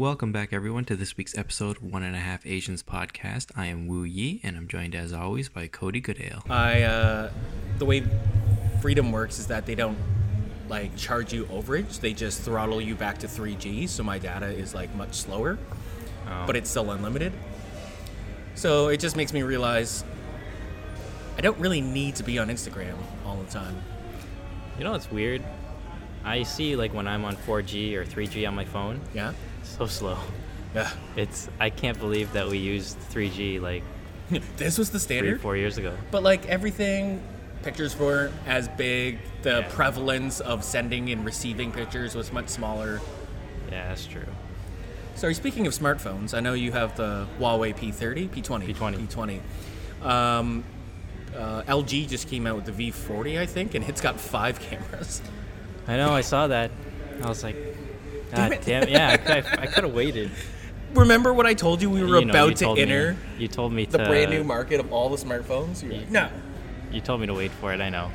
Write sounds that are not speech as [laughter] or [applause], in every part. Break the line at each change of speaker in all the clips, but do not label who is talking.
Welcome back, everyone, to this week's episode One and a Half Asians podcast. I am Wu Yi, and I'm joined as always by Cody Goodale.
I uh, the way Freedom works is that they don't like charge you overage; they just throttle you back to 3G. So my data is like much slower,
Oh.
but it's still unlimited. So it just makes me realize I don't really need to be on Instagram all the time.
You know what's weird? I see like when I'm on 4G or 3G on my phone,
Yeah,
so slow.
yeah.
It's I can't believe that we used 3G like [laughs]
this was the
three,
standard,
four years ago.
but like everything. Pictures weren't as big. The
Yeah.
prevalence of sending and receiving pictures was much smaller.
Yeah, that's true.
Sorry, speaking of smartphones, I know you have the Huawei P30, P20,
P20.
P20. Um, uh, LG just came out with the V40, I think, and it's got five [laughs] cameras.
I know. I saw that. I was like,
Damn it."
damn. Yeah, I, I, could have waited. [laughs]
Remember what I told you we were
You know,
about to
told me-
enter
you told me
the
to,
brand new market of all the smartphones? You're like, no.
You told me to wait for it. I know.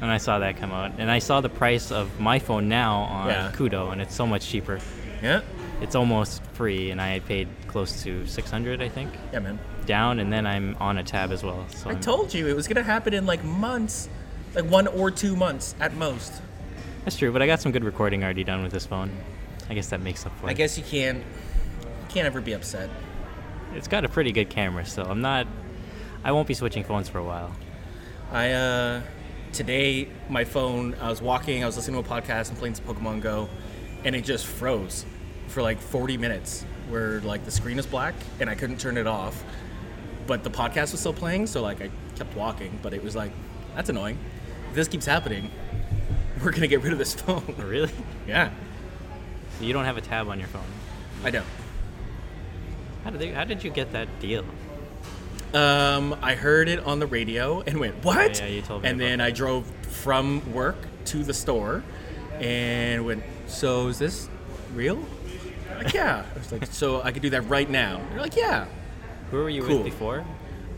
And I saw that come out, and I saw the price of my phone now on
Yeah.
Kudo, and it's so much cheaper.
Yeah,
It's almost free, and I paid close to 600, I think,
yeah, man.
down, and then I'm on a tab as well. So
I
I'm-
told you it was gonna happen in like months, like one or two months at most.
That's true, but I got some good recording already done with this phone. I guess that makes up for it.
I guess you can't, can't ever be upset.
It's got a pretty good camera, so I'm not. I won't be switching phones for a while.
I uh today my phone I was walking, I was listening to a podcast and playing some Pokemon Go and it just froze for like 40 minutes where like the screen is black and I couldn't turn it off. But the podcast was still playing, so like I kept walking, but it was like that's annoying. If this keeps happening, we're going to get rid of this phone.
Really?
yeah.
So you don't have a tab on your phone?
I don't.
How did they, How did you get that deal?
Um, I heard it on the radio and went, "What?"
Yeah, you told me
And then
that.
I drove from work to the store and went, "So is this real?" Like, yeah. I was like, "So I could do that right now?" They're like, "Yeah."
Who were you
Cool.
with before?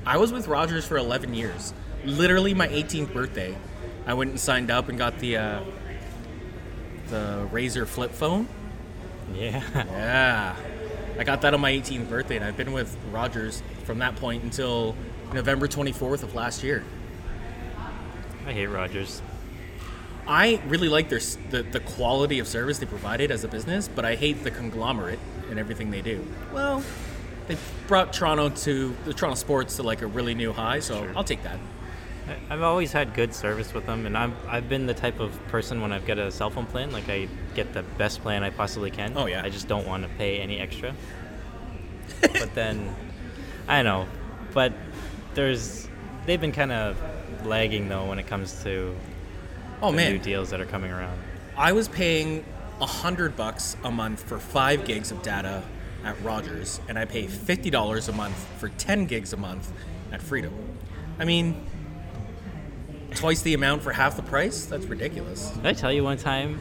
I was with Rogers for 11 years. Literally my 18th birthday, I went and signed up and got the uh, the Razr flip phone.
Yeah.
Yeah. I got that on my 18th birthday, and I've been with Rogers from that point until November 24th of last year.
I hate Rogers.
I really like their the, the quality of service they provided as a business, but I hate the conglomerate and everything they do. Well, they brought Toronto to the Toronto sports to like a really new high, so
Sure.
I'll take that.
I've always had good service with them, and I'm, I've been the type of person when I've got a cell phone plan, like I get the best plan I possibly can.
Oh, yeah.
I just don't want to pay any extra. [laughs] but then, I know, but there's they've been kind of lagging though when it comes to
Oh
the
man,
new deals that are coming around.
I was paying a hundred bucks a month for five gigs of data at Rogers, and I pay fifty dollars a month for ten gigs a month at Freedom. I mean, twice the amount for half the price? That's ridiculous.
Did I tell you one time?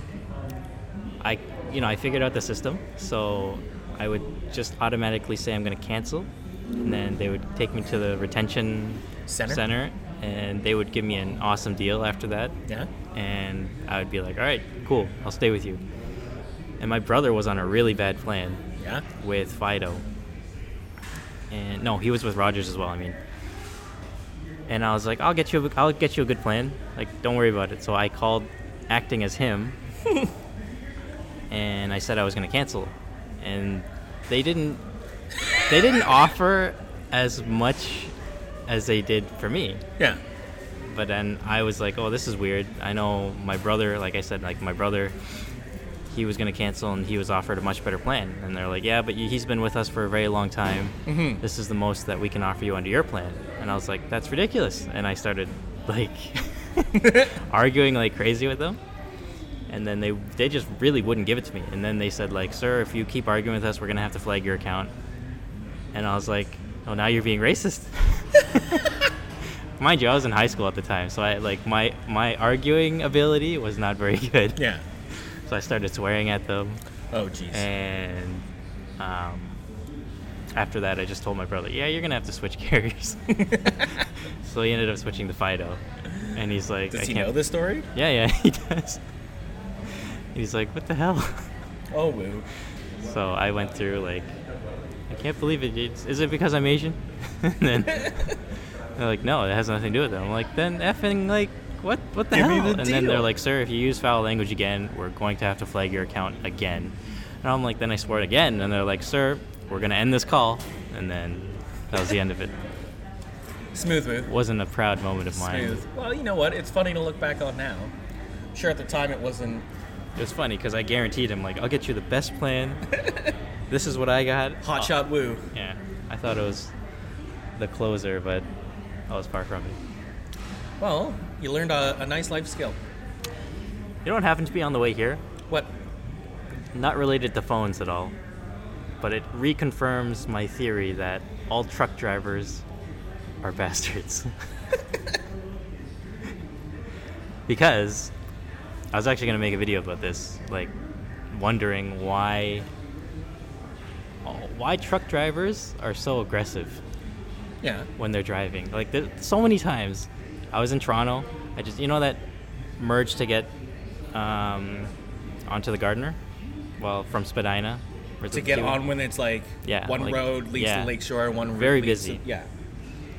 I, you know, I figured out the system, so I would just automatically say I'm going to cancel, and then they would take me to the retention
Center?
and they would give me an awesome deal after that,
Yeah.
and I would be like, all right, cool, I'll stay with you. And my brother was on a really bad plan
Yeah.
with Fido, and no, he was with Rogers as well. I mean. And I was like, I'll get you, a, I'll get you a good plan. Like, don't worry about it. So I called, acting as him, [laughs] and I said I was gonna cancel, and they didn't, they didn't offer as much as they did for me.
Yeah.
But then I was like, oh, this is weird. I know my brother, like I said, like my brother, he was going to cancel and he was offered a much better plan. And they're like, yeah, but he's been with us for a very long time.
Mm-hmm.
This is the most that we can offer you under your plan. And I was like, that's ridiculous. And I started like [laughs] arguing like crazy with them. And then they they just really wouldn't give it to me. And then they said like, sir, if you keep arguing with us, we're gonna have to flag your account. And I was like, oh, now you're being racist. [laughs] Mind you, I was in high school at the time, so I like my my arguing ability was not very good.
Yeah.
So I started swearing at them,
Oh, jeez.
and um, after that, I just told my brother, "Yeah, you're gonna have to switch [laughs] carriers." [laughs] so he ended up switching to Fido, and he's like,
Does
"I
he
can't."
know this story?
Yeah, yeah, [laughs] he does. He's like, "What the hell?"
Oh, woo.
So I went through like, I can't believe it. It's, is it because I'm Asian? and then they're like, no, it has nothing to do with it. I'm like, then effing like, what what the
Give
hell?
the
and then they're like, sir, if you use foul language again, we're going to have to flag your account again. And I'm like, then I swore it again, and they're like, sir, we're gonna end this call. And then that was the end of it.
Smooth move.
Wasn't a proud moment of mine.
Smooth. Well, you know what? It's funny to look back on now. Sure, at the time it wasn't.
It was funny because I guaranteed him like, I'll get you the best plan. [laughs] this is what I got.
Hot
Oh,
shot woo.
Yeah, I thought it was the closer, but I was far from it.
Well, you learned a, a nice life skill.
You know what happened to me on the way here?
What?
Not related to phones at all, but it reconfirms my theory that all truck drivers are [laughs] bastards. [laughs] because I was actually going to make a video about this, like wondering why why truck drivers are so aggressive
Yeah.
when they're driving. Like so many times, I was in Toronto. I just you know that merge to get um, onto the Gardiner, well from Spadina. where's
To get on when it's like
Yeah,
one
like-
road leads
yeah.
to Lakeshore, one road
Very
leads to-
busy.
yeah.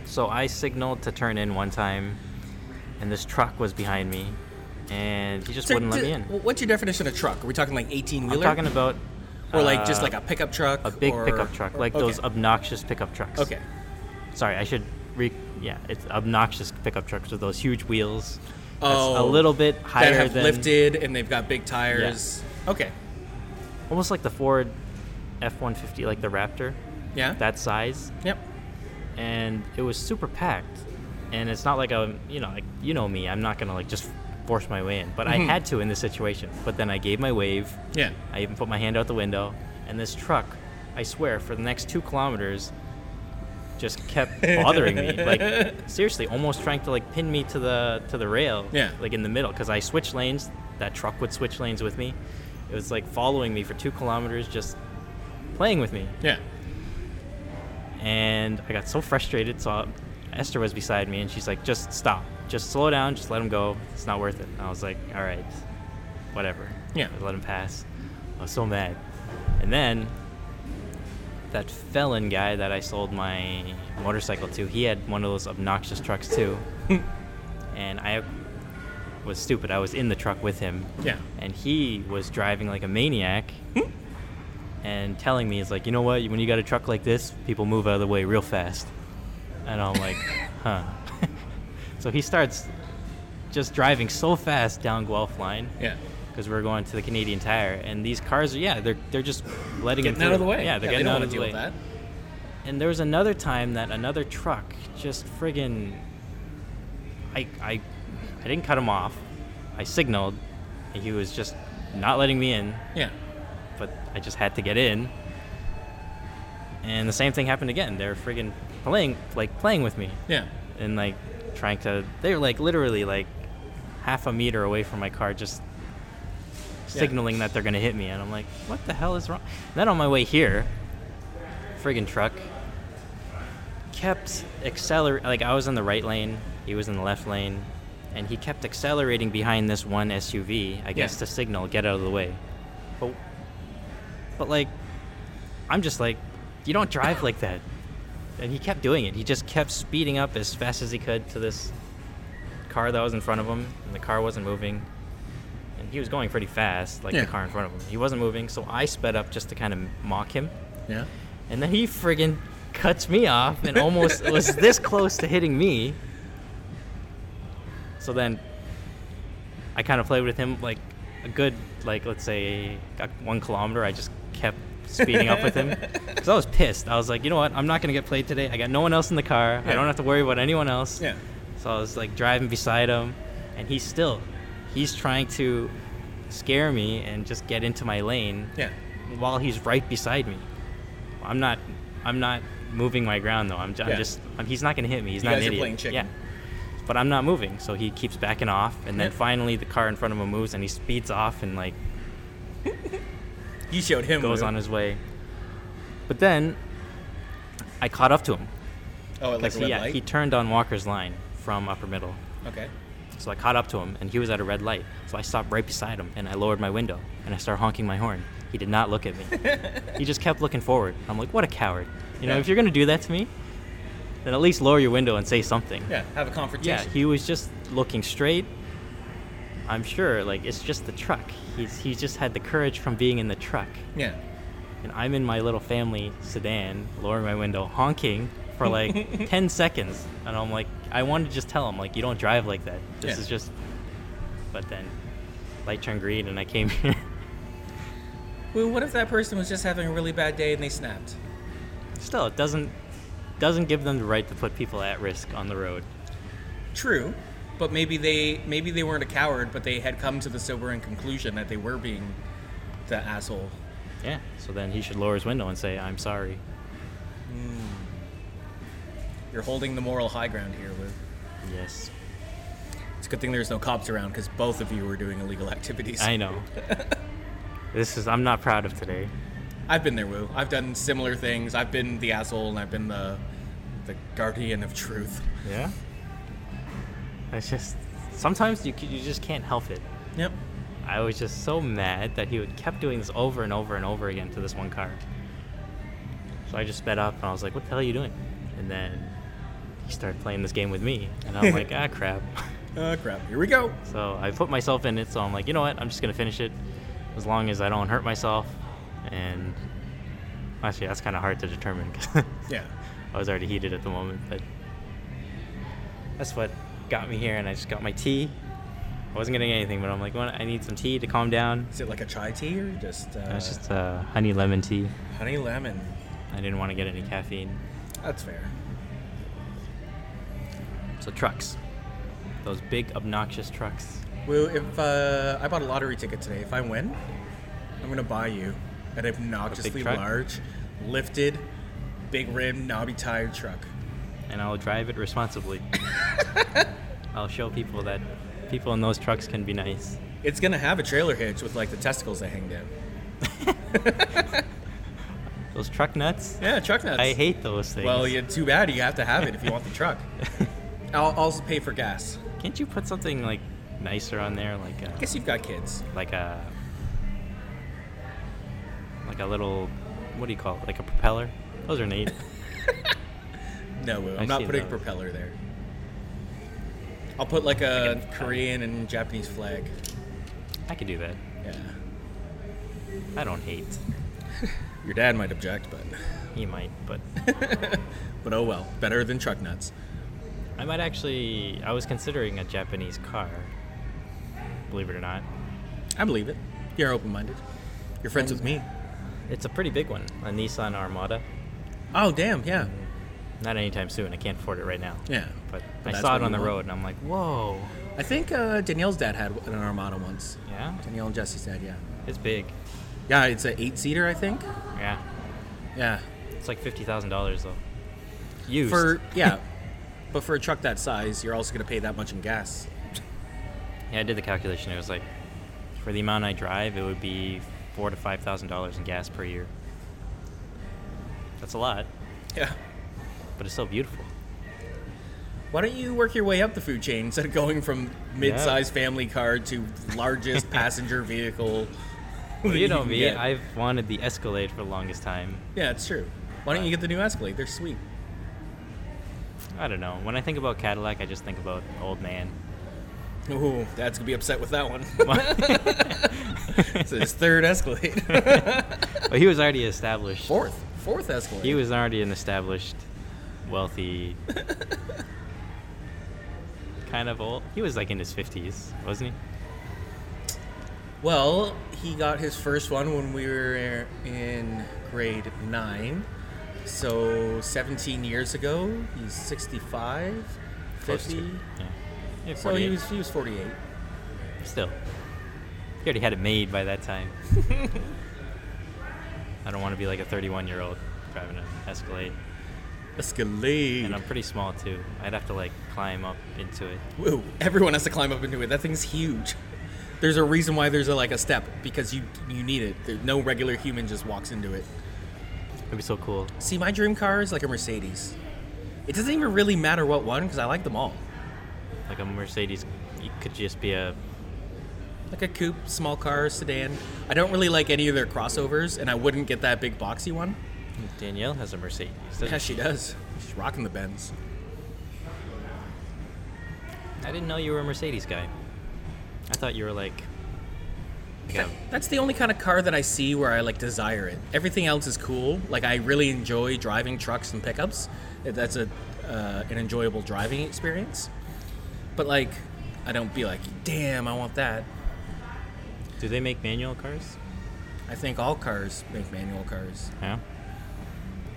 So I signaled to turn in one time, and this truck was behind me, and he just
So,
wouldn't let me in.
What's your definition of a truck? Are we talking like 18
I'm
wheeler?
talking about
or like just
uh,
like a pickup truck?
a big
or-
pickup truck, like
okay.
those obnoxious pickup trucks.
Okay.
Sorry, I should re. Yeah, it's obnoxious pickup trucks with those huge wheels. That's
Oh,
a little bit higher
that have
than
lifted and they've got big tires. Okay.
almost like the Ford F-150, like the Raptor,
Yeah.
that size,
Yep.
and it was super packed. And it's not like a, you know, like you know me, I'm not gonna like just force my way in, but I
Mhm.
had to in this situation. But then I gave my wave.
Yeah.
I even put my hand out the window, and this truck, I swear, for the next two kilometers, just kept bothering me. Like seriously, almost trying to like pin me to the to the rail.
Yeah.
Like in the middle, because I switched lanes. That truck would switch lanes with me. It was like following me for two kilometers, just playing with me.
Yeah.
And I got so frustrated. So Esther was beside me, and she's like, "Just stop. Just slow down. Just let him go. It's not worth it." And I was like, "All right, whatever."
Yeah.
I let him pass. I was so mad. And then that felon guy that I sold my motorcycle to, he had one of those obnoxious trucks too. [laughs] and I was stupid. I was in the truck with him.
Yeah.
And he was driving like a maniac hmm? and telling me, "It's like, you know what? When you got a truck like this, people move out of the way real fast." And I'm like, [laughs] huh. [laughs] so he starts just driving so fast down Guelph Line
Yeah.
Because we're going to the Canadian Tire, and these cars are yeah, they're they're just letting
Getting out of the way.
Yeah, they're
they
getting
don't
out of the way.
that.
And there was another time that another truck just friggin' I I I didn't cut him off. I signaled, and he was just not letting me in,
Yeah.
but I just had to get in. And the same thing happened again. They're friggin' playing like playing with me
Yeah.
and like trying to they're like literally like half a meter away from my car just signaling that they're gonna hit me and i'm like what the hell is wrong then on my way here friggin truck kept accelerating like i was in the right lane he was in the left lane and he kept accelerating behind this one suv i guess
Yeah.
to signal get out of the way but but like i'm just like you don't drive like that and he kept doing it. He just kept speeding up as fast as he could to this car that was in front of him, and the car wasn't moving. And he was going pretty fast, like
Yeah.
the car in front of him. He wasn't moving, so I sped up just to kind of mock him.
Yeah.
And then he friggin' cuts me off and almost [laughs] was this close to hitting me. So then I kind of played with him like a good, like, let's say, one kilometer. I just kept speeding up with him [laughs] because I was pissed. I was like, you know what? I'm not going to get played today. I got no one else in the car. I don't have to worry about anyone else.
Yeah.
So I was like driving beside him, and he's still, he's trying to scare me and just get into my lane
Yeah.
while he's right beside me. I'm not, I'm not moving my ground though. I'm, I'm
Yeah.
just, I'm, he's not gonna hit me. He's
You
not
guys
an
are
idiot.
playing chicken.
Yeah. But I'm not moving, so he keeps backing off, and then
Yeah.
finally the car in front of him moves, and he speeds off and like [laughs]
You showed him.
goes on his way. But then I caught up to him
Oh, like
he, yeah,
light.
he turned on Walker's line from upper middle.
Okay.
So I caught up to him, and he was at a red light. So I stopped right beside him, and I lowered my window, and I started honking my horn. He did not look at me. [laughs] he just kept looking forward. I'm like, what a coward. You know,
Yeah.
if you're gonna do that to me, then at least lower your window and say something.
Yeah, have a confrontation.
Yeah, he was just looking straight. I'm sure, like it's just the truck. He's he just had the courage from being in the truck,
yeah.
and I'm in my little family sedan, lowering my window, honking for like [laughs] 10 seconds, and I'm like, I wanted to just tell him like, you don't drive like that. This
Yeah.
is just. But then, light turned green, and I came here. [laughs]
Well, what if that person was just having a really bad day and they snapped?
Still, it doesn't doesn't give them the right to put people at risk on the road.
True, but maybe they maybe they weren't a coward, but they had come to the sobering conclusion that they were being the asshole.
Yeah. So then he should lower his window and say, "I'm sorry." Hmm.
You're holding the moral high ground here, Lou.
Yes.
It's a good thing there's no cops around because both of you were doing illegal activities.
I know. [laughs] this is I'm not proud of today.
I've been there, Woo. I've done similar things. I've been the asshole and I've been the the guardian of truth.
Yeah. It's just sometimes you you just can't help it.
Yep.
I was just so mad that he would kept doing this over and over and over again to this one car. So I just sped up and I was like, "What the hell are you doing?" And then he started playing this game with me, and I'm [laughs] like, "Ah, crap."
Uh, crap. Here we go.
So I put myself in it. So I'm like, you know what? I'm just gonna finish it, as long as I don't hurt myself. And actually, that's kind of hard to determine [laughs]
Yeah.
I was already heated at the moment. But that's what got me here, and I just got my tea. I wasn't getting anything, but I'm like, well, I need some tea to calm down.
Is it like a chai tea or just uh,
It's just uh, honey lemon tea.
honey lemon?
I didn't want to get any caffeine.
That's fair.
So trucks, those big obnoxious trucks.
Well, if uh, I bought a lottery ticket today, if I win, I'm gonna buy you an obnoxiously large, lifted, big rim, knobby tire truck.
and I'll drive it responsibly. [laughs] I'll show people that people in those trucks can be nice.
It's gonna have a trailer hitch with like the testicles that hang down.
Those truck nuts?
Yeah, truck nuts.
I hate those things.
Well, yeah, too bad. You have to have it if you want the truck. [laughs] I'll also pay for gas.
Can't you put something like nicer on there, like uh,
I
a,
guess you've got kids.
like a like a little what do you call it? Like a propeller? Those are neat. [laughs]
No, I'm
I've
not putting
those.
propeller there. I'll put like a Korean and Japanese flag.
I could do that.
Yeah.
I don't hate. [laughs]
Your dad might object, but
He might, but [laughs]
but oh well. Better than truck nuts.
I might actually. I was considering a Japanese car. Believe it or not,
I believe it. You're open-minded. You're friends with me.
it's a pretty big one. A Nissan Armada.
Oh damn, yeah,
Not anytime soon. I can't afford it right now.
yeah.
But
But
I saw it on the
want.
road, and I'm like, whoa.
I think uh, Danielle's dad had an Armada once.
Yeah,
Danielle and Jesse's dad, yeah.
it's big.
Yeah, it's an eight-seater, I think.
Yeah,
Yeah.
it's like fifty thousand dollars though. Used.
For yeah, but for a truck that size, you're also gonna pay that much in gas.
yeah, I did the calculation. It was like, for the amount I drive, it would be four to five thousand dollars in gas per year. That's a lot,
Yeah.
but it's so beautiful.
Why don't you work your way up the food chain instead of going from mid-sized family car to largest [laughs] passenger vehicle?
Well,
that
you know me.
get?
I've wanted the Escalade for the longest time.
Yeah, it's true. Why don't you get the new Escalade? They're sweet.
I don't know. When I think about Cadillac, I just think about old man.
Ooh, Dad's gonna be upset with that one. [laughs] it's his third Escalade. [laughs]
But he was already established.
Fourth, fourth Escalade.
He was already an established, wealthy, kind of old. He was like in his fifties, wasn't he?
Well, he got his first one when we were in grade nine. So 17 years ago, he's 65,
Close to
50.
Yeah. Yeah,
So he was he was 48.
Still, he already had it made by that time. [laughs] I don't want to be like a 31 year old driving an Escalade,
Escalade.
and I'm pretty small too. I'd have to like climb up into it.
Woo, everyone has to climb up into it. That thing's huge. There's a reason why there's a, like a step because you you need it. There, no regular human just walks into it.
It'd be so cool.
See, my dream car is like a Mercedes. It doesn't even really matter what one because I like them all.
Like a Mercedes, it could just be a
like a coupe, small car, sedan. I don't really like any of their crossovers, and I wouldn't get that big boxy one.
Danielle has a Mercedes.
Yeah, she
she?
does. She's rocking the Benz.
I didn't know you were a Mercedes guy. I thought you were like.
That's the only kind of car that I see where I like desire it. Everything else is cool. Like I really enjoy driving trucks and pickups. That's a uh, an enjoyable driving experience. But like, I don't be like, damn, I want that.
do they make manual cars?
I think all cars make manual cars.
Yeah.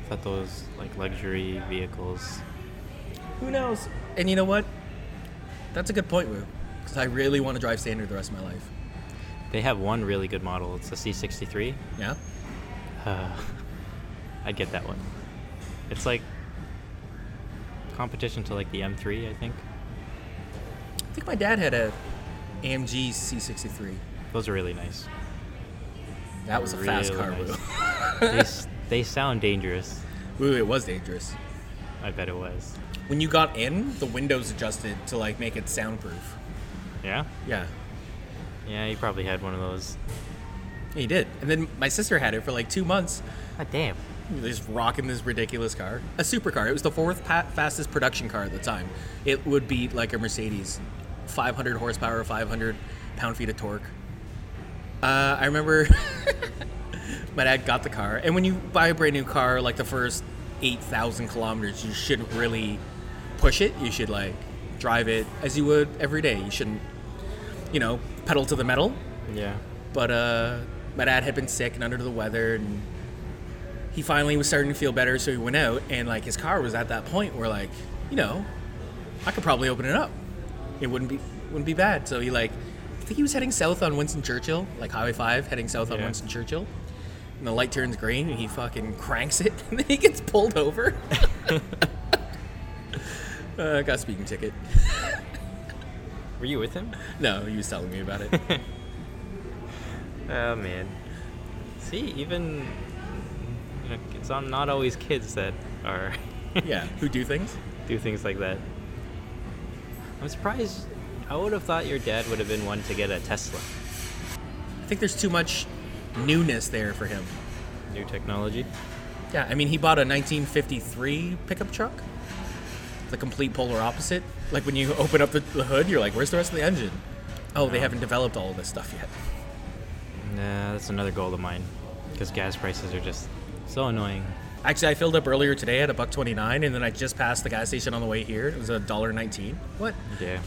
I thought those like luxury vehicles.
Who knows? And you know what? That's a good point, Wu. Because I really want to drive standard the rest of my life.
They have one really good model. It's the C63.
Yeah.
Uh, I'd get that one. It's like competition to like the M3, I think.
I think my dad had a AMG C63.
Those are really nice.
That was a fast car,
nice. They, [laughs] they sound dangerous.
Wu, it was dangerous.
I bet it was.
When you got in, the windows adjusted to like make it soundproof.
Yeah?
Yeah,
Yeah, he probably had one of those.
he did. And then my sister had it for like two months.
God damn.
Just rocking this ridiculous car, a supercar. It was the fourth pa- fastest production car at the time. It would beat like a Mercedes, 500 horsepower, 500 pound feet of torque. Uh, I remember [laughs] my dad got the car, and when you buy a brand new car, like the first 8,000 kilometers, you shouldn't really push it. You should like drive it as you would every day. You shouldn't, you know, pedal to the metal.
Yeah.
But uh, my dad had been sick and under the weather, and he finally was starting to feel better. So he went out, and like his car was at that point where like, you know, I could probably open it up. It wouldn't be wouldn't be bad. So he like, I think he was heading south on Winston Churchill, like Highway Five, heading south on Winston Churchill. And the light turns green, and he fucking cranks it, [laughs] and then he gets pulled over. [laughs] uh, got a speeding ticket. [laughs]
Were you with him?
No, he was telling me about it. [laughs]
Oh man. See, even you know, it's on not always kids that are [laughs]
yeah, who do things?
do things like that. I'm surprised. I would have thought your dad would have been one to get a Tesla.
I think there's too much newness there for him.
New technology.
Yeah, I mean, he bought a 1953 pickup truck. The complete polar opposite. Like when you open up the, the hood, you're like, where's the rest of the engine? Oh, they haven't developed all of this stuff yet.
Nah, that's another goal of mine. Because gas prices are just so annoying.
Actually, I filled up earlier today at a buck 29, and then I just passed the gas station on the way here. It was a dollar 19. What?
Yeah.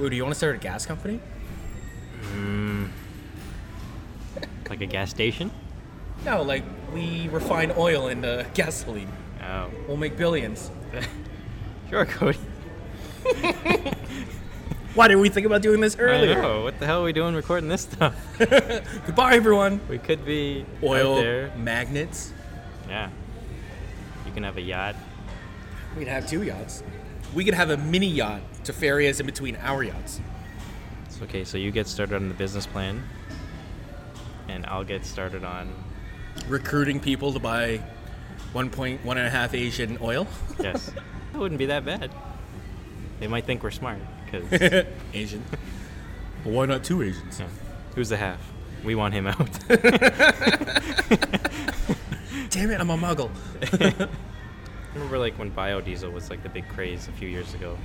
Ooh, do you want to start a gas company? Mm.
Like a gas station?
No, like we refine oil into gasoline.
Oh.
We'll make billions. [laughs]
Sure, Cody. [laughs]
Why didn't we think about doing this
I
earlier?
know. What the hell are we doing recording this stuff? [laughs]
Goodbye, everyone.
We could be
Oil
there.
magnets.
Yeah. You can have a yacht.
We could have two yachts. We could have a mini yacht to ferry us in between our yachts.
It's okay, so you get started on the business plan, and I'll get started on.
Recruiting people to buy one point one and a half Asian oil. [laughs]
Yes. that wouldn't be that bad. They might think we're smart, because. [laughs]
Asian. But why not two Asians?
Who's the half? We want him out. [laughs]
Damn it, I'm a muggle.
remember, like, when biodiesel was, like, the big craze a few years ago.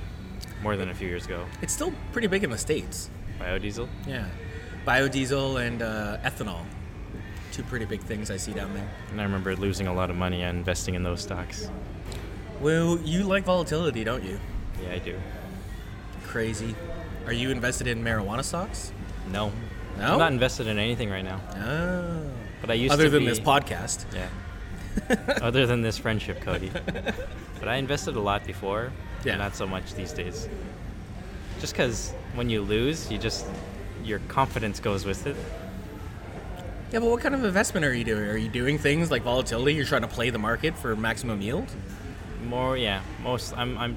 More than a few years ago.
It's still pretty big in the States.
Biodiesel?
Yeah. Biodiesel and uh, ethanol. Two pretty big things I see down there.
And I remember losing a lot of money on investing in those stocks.
Well, you like volatility, don't you?
Yeah, I do.
Crazy. Are you invested in marijuana stocks?
No.
No?
I'm not invested in anything right now.
Oh.
But I used
Other
to
than
be-
this podcast.
Yeah. [laughs] Other than this friendship, Cody. [laughs] but I invested a lot before,
Yeah.
not so much these days. Just because when you lose, you just your confidence goes with it.
Yeah, but what kind of investment are you doing? Are you doing things like volatility? You're trying to play the market for maximum yield?
More, yeah. Most, I'm, I'm.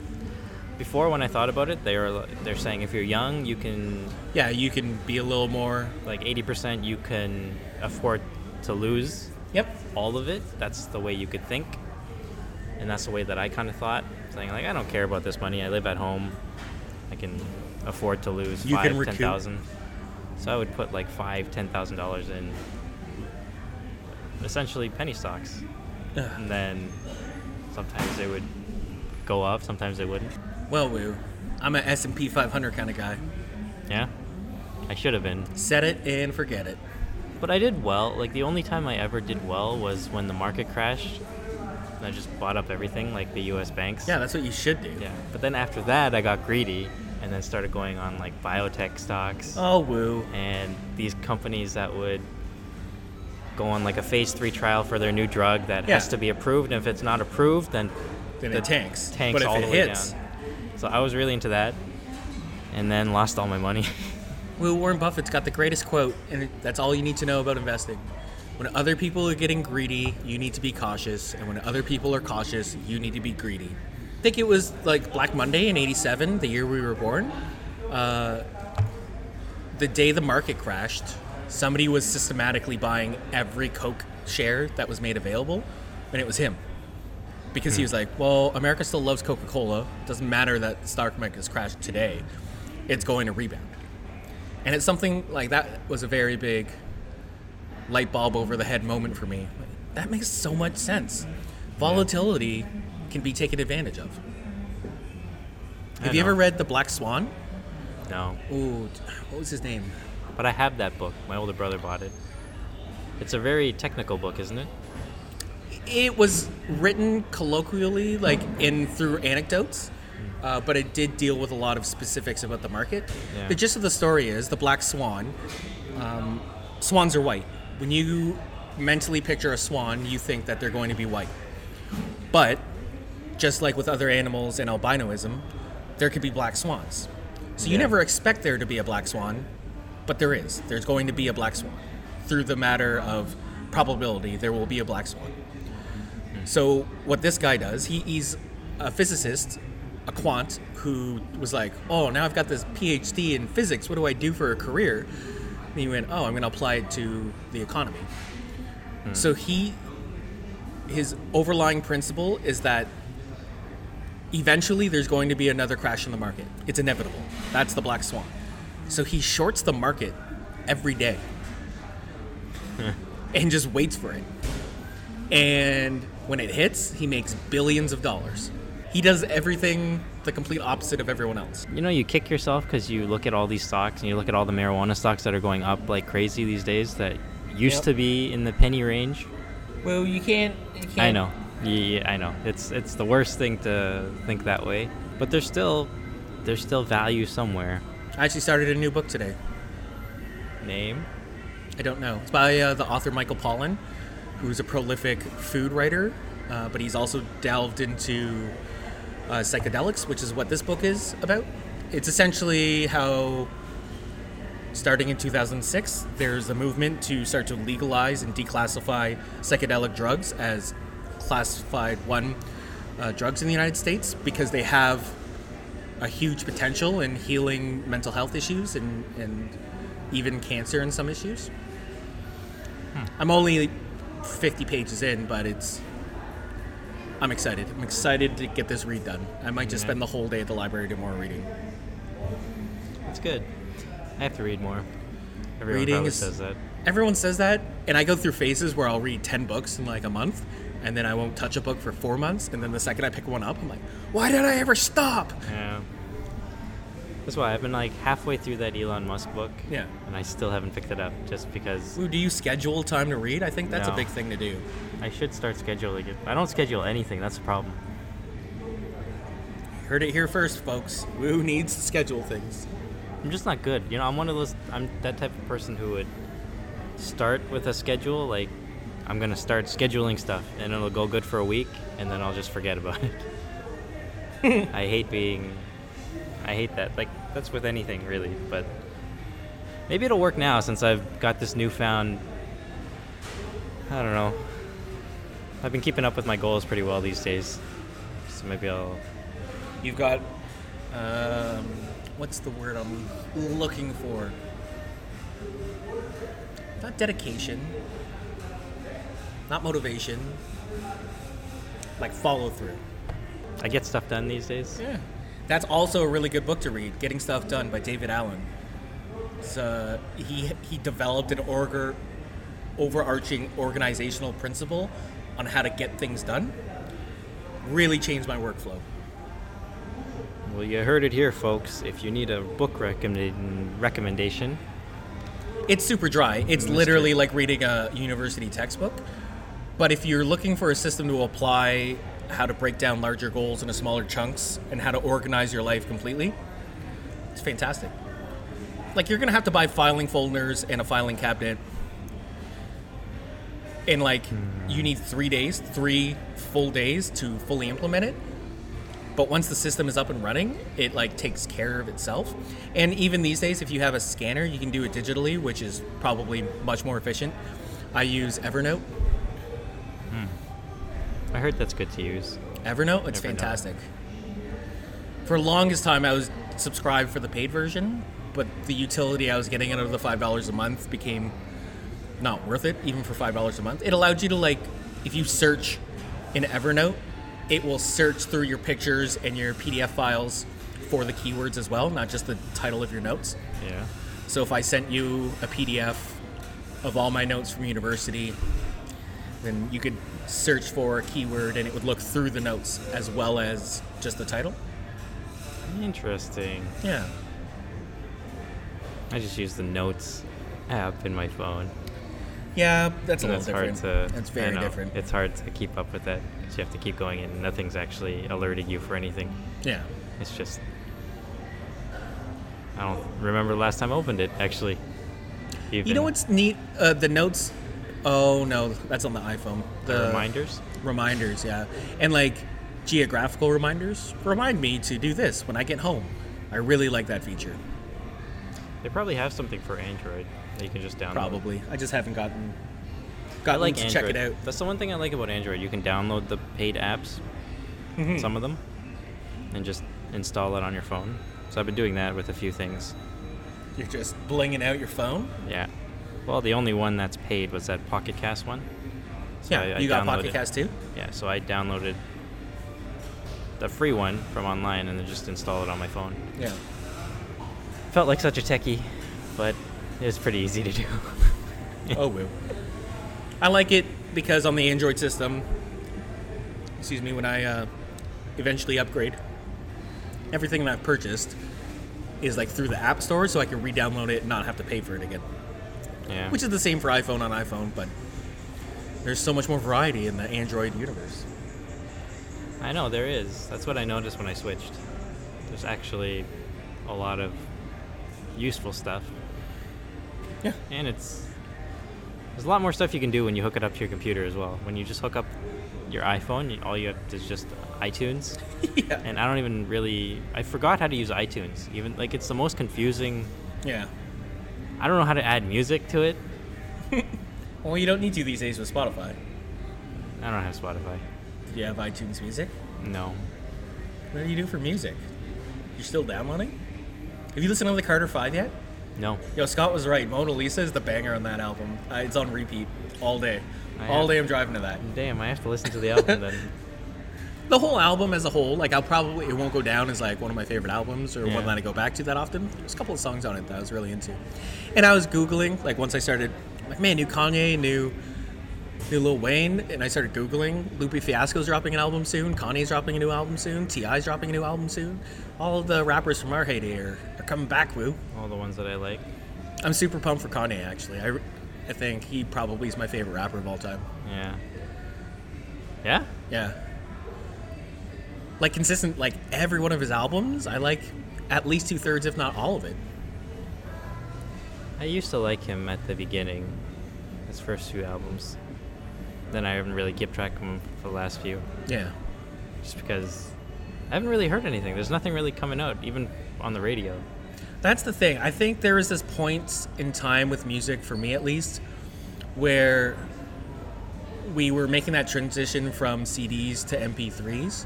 Before, when I thought about it, they were they're saying if you're young, you can
Yeah, you can be a little more.
like 80% you can afford to lose
Yep.
all of it. That's the way you could think. And that's the way that I kind of thought, saying like I don't care about this money. I live at home. I can afford to lose
You
five,
can
ten
recoup.
So I would put like five, ten thousand dollars in essentially penny stocks,
Ugh.
and then sometimes they would go up, sometimes they wouldn't.
Well, Woo, I'm an S&P 500 kind of guy.
Yeah, I should have been,
Set it and forget it.
but I did well. Like the only time I ever did well was when the market crashed. And I just bought up everything, like the U.S. banks.
Yeah, that's what you should do.
Yeah, but then after that, I got greedy and then started going on like biotech stocks
Oh, Woo.
and these companies that would go on like a phase three trial for their new drug that
Yeah.
has to be approved. And if it's not approved, then
Then
the
it tanks.
tanks
but if
all
it
the way
hits,
down. So I was really into that, and then lost all my money. [laughs]
Well, Warren Buffett's got the greatest quote, and that's all you need to know about investing. When other people are getting greedy, you need to be cautious, and when other people are cautious, you need to be greedy. I think it was like Black Monday in '87, the year we were born. Uh, the day the market crashed, somebody was systematically buying every Coke share that was made available, and it was him. Because he hmm. was like, well, America still loves Coca Cola. Doesn't matter that the stock market has crashed today, it's going to rebound. And it's something like that was a very big light bulb over the head moment for me. That makes so much sense. Volatility can be taken advantage of. Have you ever read The Black Swan?
no,
Ooh, what was his name?
But I have that book. My older brother bought it. It's a very technical book, isn't it?
It was written colloquially, like in through anecdotes, uh, but it did deal with a lot of specifics about the market.
Yeah.
The gist of the story is the black swan. Um, swans are white. When you mentally picture a swan, you think that they're going to be white. But just like with other animals and albinoism, there could be black swans. So you never expect there to be a black swan, but there is. There's going to be a black swan. Through the matter of probability, there will be a black swan. So what this guy does, he, he's a physicist, a quant, who was like, "Oh, now I've got this PhD in physics. What do I do for a career?" And he went, "Oh, I'm going to apply it to the economy." Hmm. So he, his overlying principle is that eventually there's going to be another crash in the market. It's inevitable. That's the black swan. So he shorts the market every day [laughs] and just waits for it. And when it hits, he makes billions of dollars. He does everything the complete opposite of everyone else.
You know, you kick yourself because you look at all these stocks and you look at all the marijuana stocks that are going up like crazy these days that used
Yep.
to be in the penny range.
Well, you can't. You can't
I know. Yeah, I know. It's it's the worst thing to think that way, but there's still there's still value somewhere.
I actually started a new book today.
Name?
I don't know. It's by uh, the author Michael Pollan, who's a prolific food writer, uh, but he's also delved into uh, psychedelics, which is what this book is about. It's essentially how, starting in 2006, there's a movement to start to legalize and declassify psychedelic drugs as classified one uh, drugs in the United States because they have a huge potential in healing mental health issues and, and even cancer in some issues. Hmm. I'm only 50 pages in, but it's. I'm excited. I'm excited to get this read done. I might just
Yeah.
spend the whole day at the library doing more reading.
That's good. I have to read more. Everyone
Reading is-
says that.
Everyone says that, and I go through phases where I'll read 10 books in like a month, and then I won't touch a book for four months, and then the second I pick one up, I'm like, why did I ever stop?
Yeah. That's why I've been like halfway through that Elon Musk book.
Yeah.
And I still haven't picked it up just because
Ooh, do you schedule time to read? I think that's a big thing to do.
I should start scheduling it. I don't schedule anything. That's the problem.
Heard it here first, folks. Woo needs to schedule things.
I'm just not good. You know, I'm one of those. I'm that type of person who would start with a schedule. Like, I'm gonna start scheduling stuff, and it'll go good for a week, and then I'll just forget about it. [laughs] I hate being. I hate that. Like, that's with anything really. But maybe it'll work now since I've got this newfound. I don't know. I've been keeping up with my goals pretty well these days, so maybe I'll.
You've got, um, what's the word I'm looking for? Not dedication, not motivation, like follow through.
I get stuff done these days.
Yeah. That's also a really good book to read, Getting Stuff Done by David Allen. So uh, he, he developed an orger, overarching organizational principle on how to get things done. Really changed my workflow.
Well, you heard it here, folks. If you need a book recommend- recommendation,
it's super dry. It's literally like reading a university textbook. But if you're looking for a system to apply how to break down larger goals into smaller chunks and how to organize your life completely, it's fantastic. Like you're gonna have to buy filing folders and a filing cabinet. And like you need three days, three full days to fully implement it. But once the system is up and running, it like takes care of itself. And even these days, if you have a scanner, you can do it digitally, which is probably much more efficient. I use Evernote
I heard that's good to use.
Evernote, it's
Evernote.
fantastic. For longest time, I was subscribed for the paid version, but the utility I was getting out of the five dollars a month became not worth it, even for five dollars a month. It allowed you to like, if you search in Evernote, it will search through your pictures and your PDF files for the keywords as well, not just the title of your notes.
Yeah.
So if I sent you a PDF of all my notes from university, then you could search for a keyword and it would look through the notes as well as just the title.
Interesting.
Yeah.
I just use the notes app in my phone.
Yeah, that's a little
that's
different.
Hard to,
that's very
know,
different.
It's hard to keep up with that because you have to keep going and nothing's actually alerting you for anything.
Yeah.
It's just. I don't remember the last time I opened it, actually. Even.
You know what's neat? Uh, the notes. Oh, no, that's on the iPhone
the reminders.
Reminders, yeah, and like geographical reminders remind me to do this when I get home. I really like that feature.
They probably have something for Android that you can just download.
Probably. I just haven't gotten gotten
like
to
Android.
check it out.
That's the one thing I like about Android. You can download the paid apps,
mm-hmm.
some of them, and just install it on your phone. So I've been doing that with a few things.
You're just blinging out your phone?
Yeah. Well, the only one that's paid was that Pocket Cast one.
Yeah,
I, I
you got Pocket Cast too.
Yeah, so I downloaded the free one from online and then just installed it on my phone.
Yeah.
Felt like such a techie, but it was pretty easy to do. [laughs]
oh woo. I like it because on the Android system, excuse me, when I uh, eventually upgrade, everything that I've purchased is like through the App Store, so I can re-download it and not have to pay for it again.
Yeah.
Which is the same for iPhone on iPhone, but there's so much more variety in the Android universe.
I know there is. That's what I noticed when I switched. There's actually a lot of useful stuff.
Yeah.
And it's there's a lot more stuff you can do when you hook it up to your computer as well. When you just hook up your iPhone, all you have is just iTunes. [laughs]
yeah.
And I don't even really I forgot how to use iTunes. Even like it's the most confusing.
Yeah.
I don't know how to add music to it.
Well, you don't need to these days with Spotify.
I don't have Spotify.
Do you have iTunes Music?
No.
What do you do for music? You're still downloading? Have you listened to the Carter Five yet?
No.
Yo, Scott was right. Mona Lisa is the banger on that album. Uh, it's on repeat all day.
I
all
have,
day I'm driving to that.
Damn, I have to listen to the album then. [laughs]
The whole album as a whole, like I'll probably it won't go down as like one of my favorite albums or
yeah.
one that I go back to that often. There's a couple of songs on it that I was really into, and I was googling like once I started like, man, new Kanye, new new Lil Wayne, and I started Googling. Lupe Fiasco's dropping an album soon. Kanye's dropping a new album soon. T.I.'s dropping a new album soon. All the rappers from our heyday are, are coming back, woo.
All the ones that I like.
I'm super pumped for Kanye, actually. I, I think he probably is my favorite rapper of all time.
Yeah. Yeah?
Yeah. Like, consistent, like, every one of his albums, I like at least two thirds, if not all of it.
I used to like him at the beginning, his first few albums. Then I haven't really kept track of him for the last few.
Yeah.
Just because I haven't really heard anything. There's nothing really coming out, even on the radio.
That's the thing. I think there is this point in time with music, for me at least, where we were making that transition from CDs to MP3s.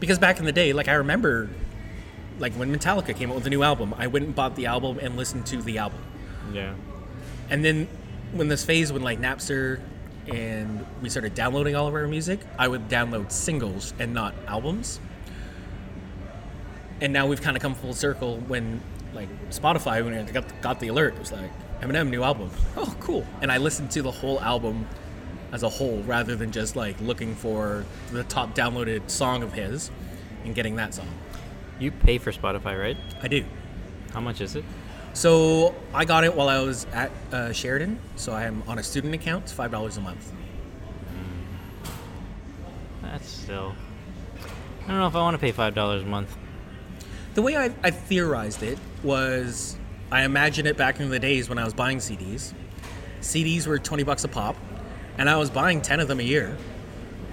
Because back in the day, like I remember like when Metallica came out with a new album, I went and bought the album and listened to the album.
Yeah.
And then when this phase when like Napster and we started downloading all of our music, I would download singles and not albums. And now we've kind of come full circle when like Spotify when I got got the alert, it was like Eminem new album. Oh, cool! And I listened to the whole album as a whole rather than just like looking for the top downloaded song of his and getting that song.
You pay for Spotify, right?
I do.
How much is it?
So I got it while I was at uh, Sheridan. So I am on a student account, it's five dollars a month.
That's still. I don't know if I want to pay five dollars a month.
The way I, I theorized it was, I imagine it back in the days when I was buying CDs. CDs were twenty bucks a pop, and I was buying ten of them a year.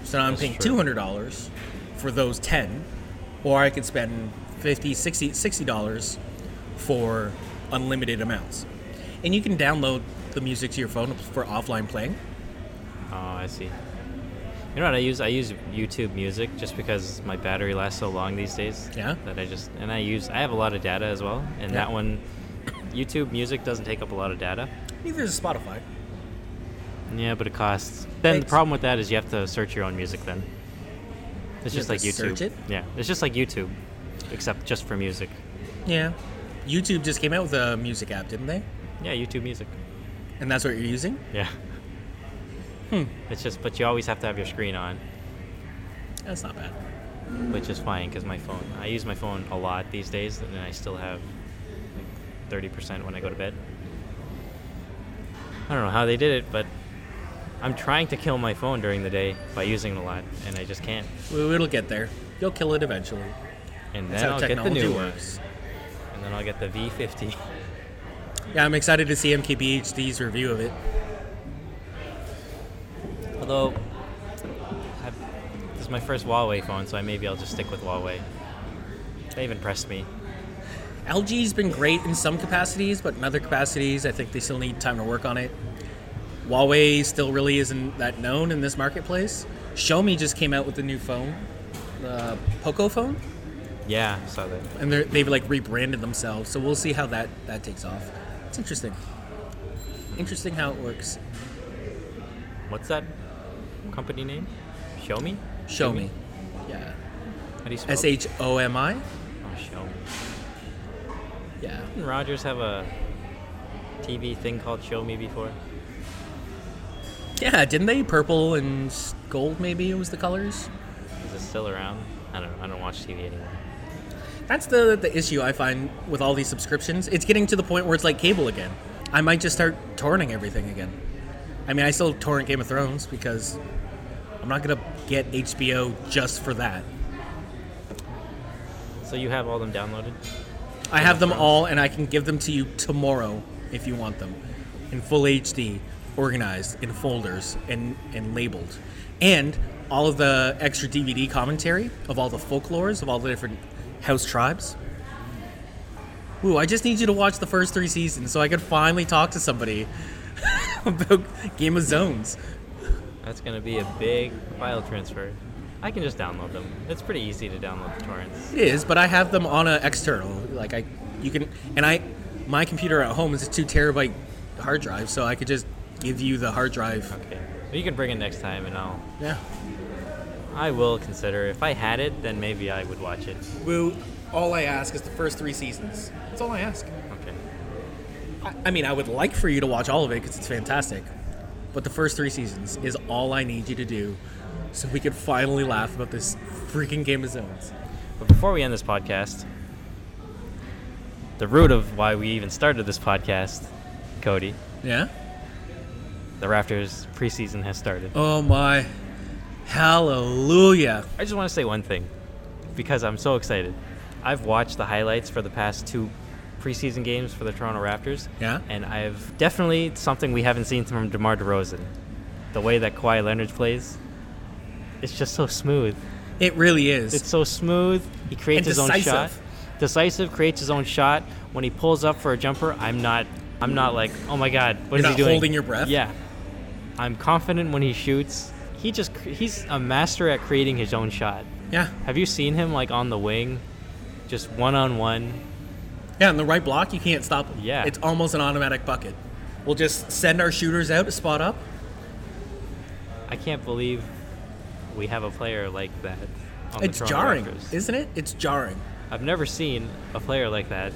So now I'm
That's
paying two hundred dollars for those ten, or I could spend 50 60 dollars for unlimited amounts. And you can download the music to your phone for offline playing.
Oh, I see. You know what I use? I use YouTube Music just because my battery lasts so long these days.
Yeah?
That I just and I use I have a lot of data as well, and
Yeah.
that one, YouTube Music doesn't take up a lot of data.
Neither does Spotify.
Yeah, but it costs. Then the problem with that is you have to search your own music. Then it's
You
just like YouTube.
it?
Yeah, it's just like YouTube, except just for music.
Yeah. YouTube just came out with a music app, didn't they?
Yeah, YouTube Music.
And that's what you're using?
Yeah.
Hmm.
It's just, but you always have to have your screen on,
That's not bad.
which is fine because my phone. I use my phone a lot these days, and I still have like thirty percent when I go to bed. I don't know how they did it, but I'm trying to kill my phone during the day by using it a lot, and I just can't.
Well, it'll get there. You'll kill it eventually.
And
That's
then
how
I'll get the
technology
new one,
works.
and then I'll get the V50. [laughs]
Yeah, I'm excited to see MKBHD's review of it.
Although, I've, this is my first Huawei phone, so I maybe I'll just stick with Huawei. They've impressed me.
LG's been great in some capacities, but in other capacities, I think they still need time to work on it. Huawei still really isn't that known in this marketplace. Xiaomi just came out with a new phone, the Poco phone,
Yeah, I saw that.
and they're, they've like rebranded themselves. So we'll see how that that takes off. It's interesting. Interesting how it works.
What's that company name? Show me.
Xiaomi. Yeah.
How do you spell?
S H O M I.
Oh, show me.
Yeah.
Didn't Rogers have a TV thing called Shomi before?
Yeah, didn't they? Purple and gold, maybe it was the colors.
Is it still around? I don't know. I don't watch TV anymore.
That's the the issue I find with all these subscriptions. It's getting to the point where it's like cable again. I might just start torrenting everything again. I mean, I still torrent Game of Thrones because I'm not gonna get HBO just for that.
So you have all them downloaded?
I have them all, and I can give them to you tomorrow if you want them, in full HD, organized in folders and and labeled, and all of the extra DVD commentary of all the folklores of all the different house tribes. Ooh, I just need you to watch the first three seasons so I could finally talk to somebody [laughs] about Game of Zones.
That's gonna be a big file transfer. I can just download them. It's pretty easy to download the torrents.
It is, but I have them on an external. Like I, you can, and I, my computer at home is a two terabyte hard drive, so I could just give you the hard drive.
Okay. Well, you can bring it next time, and I'll.
Yeah.
I will consider. If I had it, then maybe I would watch it.
Woo, all I ask is the first three seasons. That's all I ask.
Okay.
I, I mean, I would like for you to watch all of it because it's fantastic. But the first three seasons is all I need you to do so we can finally laugh about this freaking Game of Zones.
But before we end this podcast, the root of why we even started this podcast, Cody,
Yeah?
The Raptors preseason has started.
Oh my. Hallelujah.
I just want to say one thing because I'm so excited. I've watched the highlights for the past two preseason games for the Toronto Raptors.
Yeah?
And I've definitely something we haven't seen from DeMar DeRozan. The way that Kawhi Leonard plays, it's just so smooth.
It really is.
It's so smooth. He creates his own shot.
decisive.
Decisive, creates his own shot. When he pulls up for a jumper, I'm not. I'm not like, oh my god, what is
You're
he
not
doing?
holding your breath?
Yeah, I'm confident when he shoots. He just he's a master at creating his own shot.
yeah.
Have you seen him like on the wing, just one on one?
Yeah, in the right block, you can't stop him.
Yeah.
It's almost an automatic bucket. We'll just send our shooters out to spot up.
I can't believe we have a player like that. On the
It's jarring,
Raptors.
isn't it? It's jarring.
I've never seen a player like that.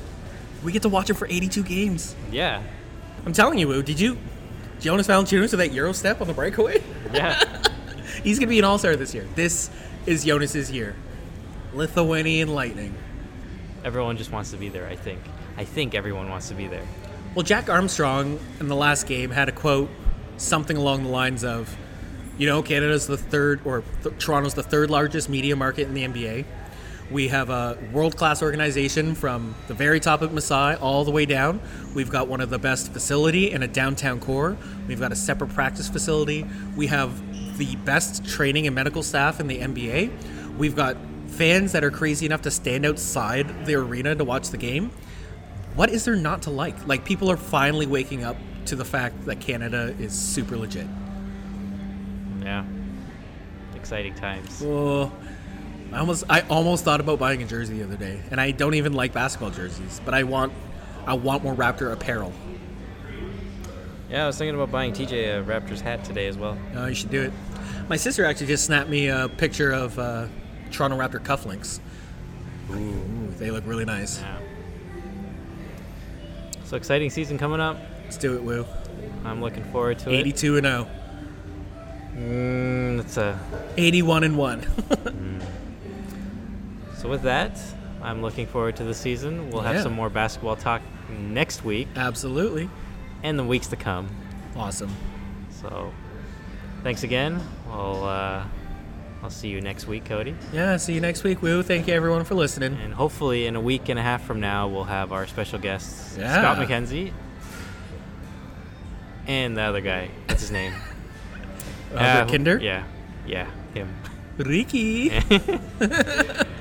We get to watch him for 82 games.
Yeah,
I'm telling you, Wu, did you Jonas Valanciunas with that Euro step on the breakaway?
yeah. [laughs]
He's gonna be an all-star this year. This is Jonas's year. Lithuanian Lightning.
everyone just wants to be there. I think. I think everyone wants to be there.
Well, Jack Armstrong in the last game had a quote, something along the lines of, you know, Canada's the third, or th- Toronto's the third largest media market in the NBA. We have a world class organization from the very top of Masai all the way down. We've got one of the best facility and a downtown core. We've got a separate practice facility. We have the best training and medical staff in the NBA. We've got fans that are crazy enough to stand outside the arena to watch the game what is there not to like? Like people are finally waking up to the fact that Canada is super legit.
Yeah. Exciting times.
Oh, I almost I almost thought about buying a jersey the other day, and I don't even like basketball jerseys, but I want I want more Raptor apparel.
Yeah, I was thinking about buying TJ a Raptors hat today as well.
Oh, you should do it. My sister actually just snapped me a picture of uh, Toronto Raptor cufflinks. Ooh, they look really nice.
Yeah. So exciting season coming up.
Let's do it, Woo.
I'm looking forward to it.
82 and 0,
Mm, that's a
81 and 1. [laughs]
So with that, I'm looking forward to the season. We'll have
Yeah.
some more basketball talk next week
Absolutely.
and the weeks to come.
Awesome.
So thanks again. I'll uh, I'll see you next week, Cody.
Yeah, see you next week, Woo. Thank you everyone for listening.
And hopefully in a week and a half from now we'll have our special guests
Yeah.
Scott McKenzie and the other guy. What's his name?
Robert [laughs]
Uh,
Kinder?
Yeah. Yeah, him.
Ricky. [laughs] [laughs]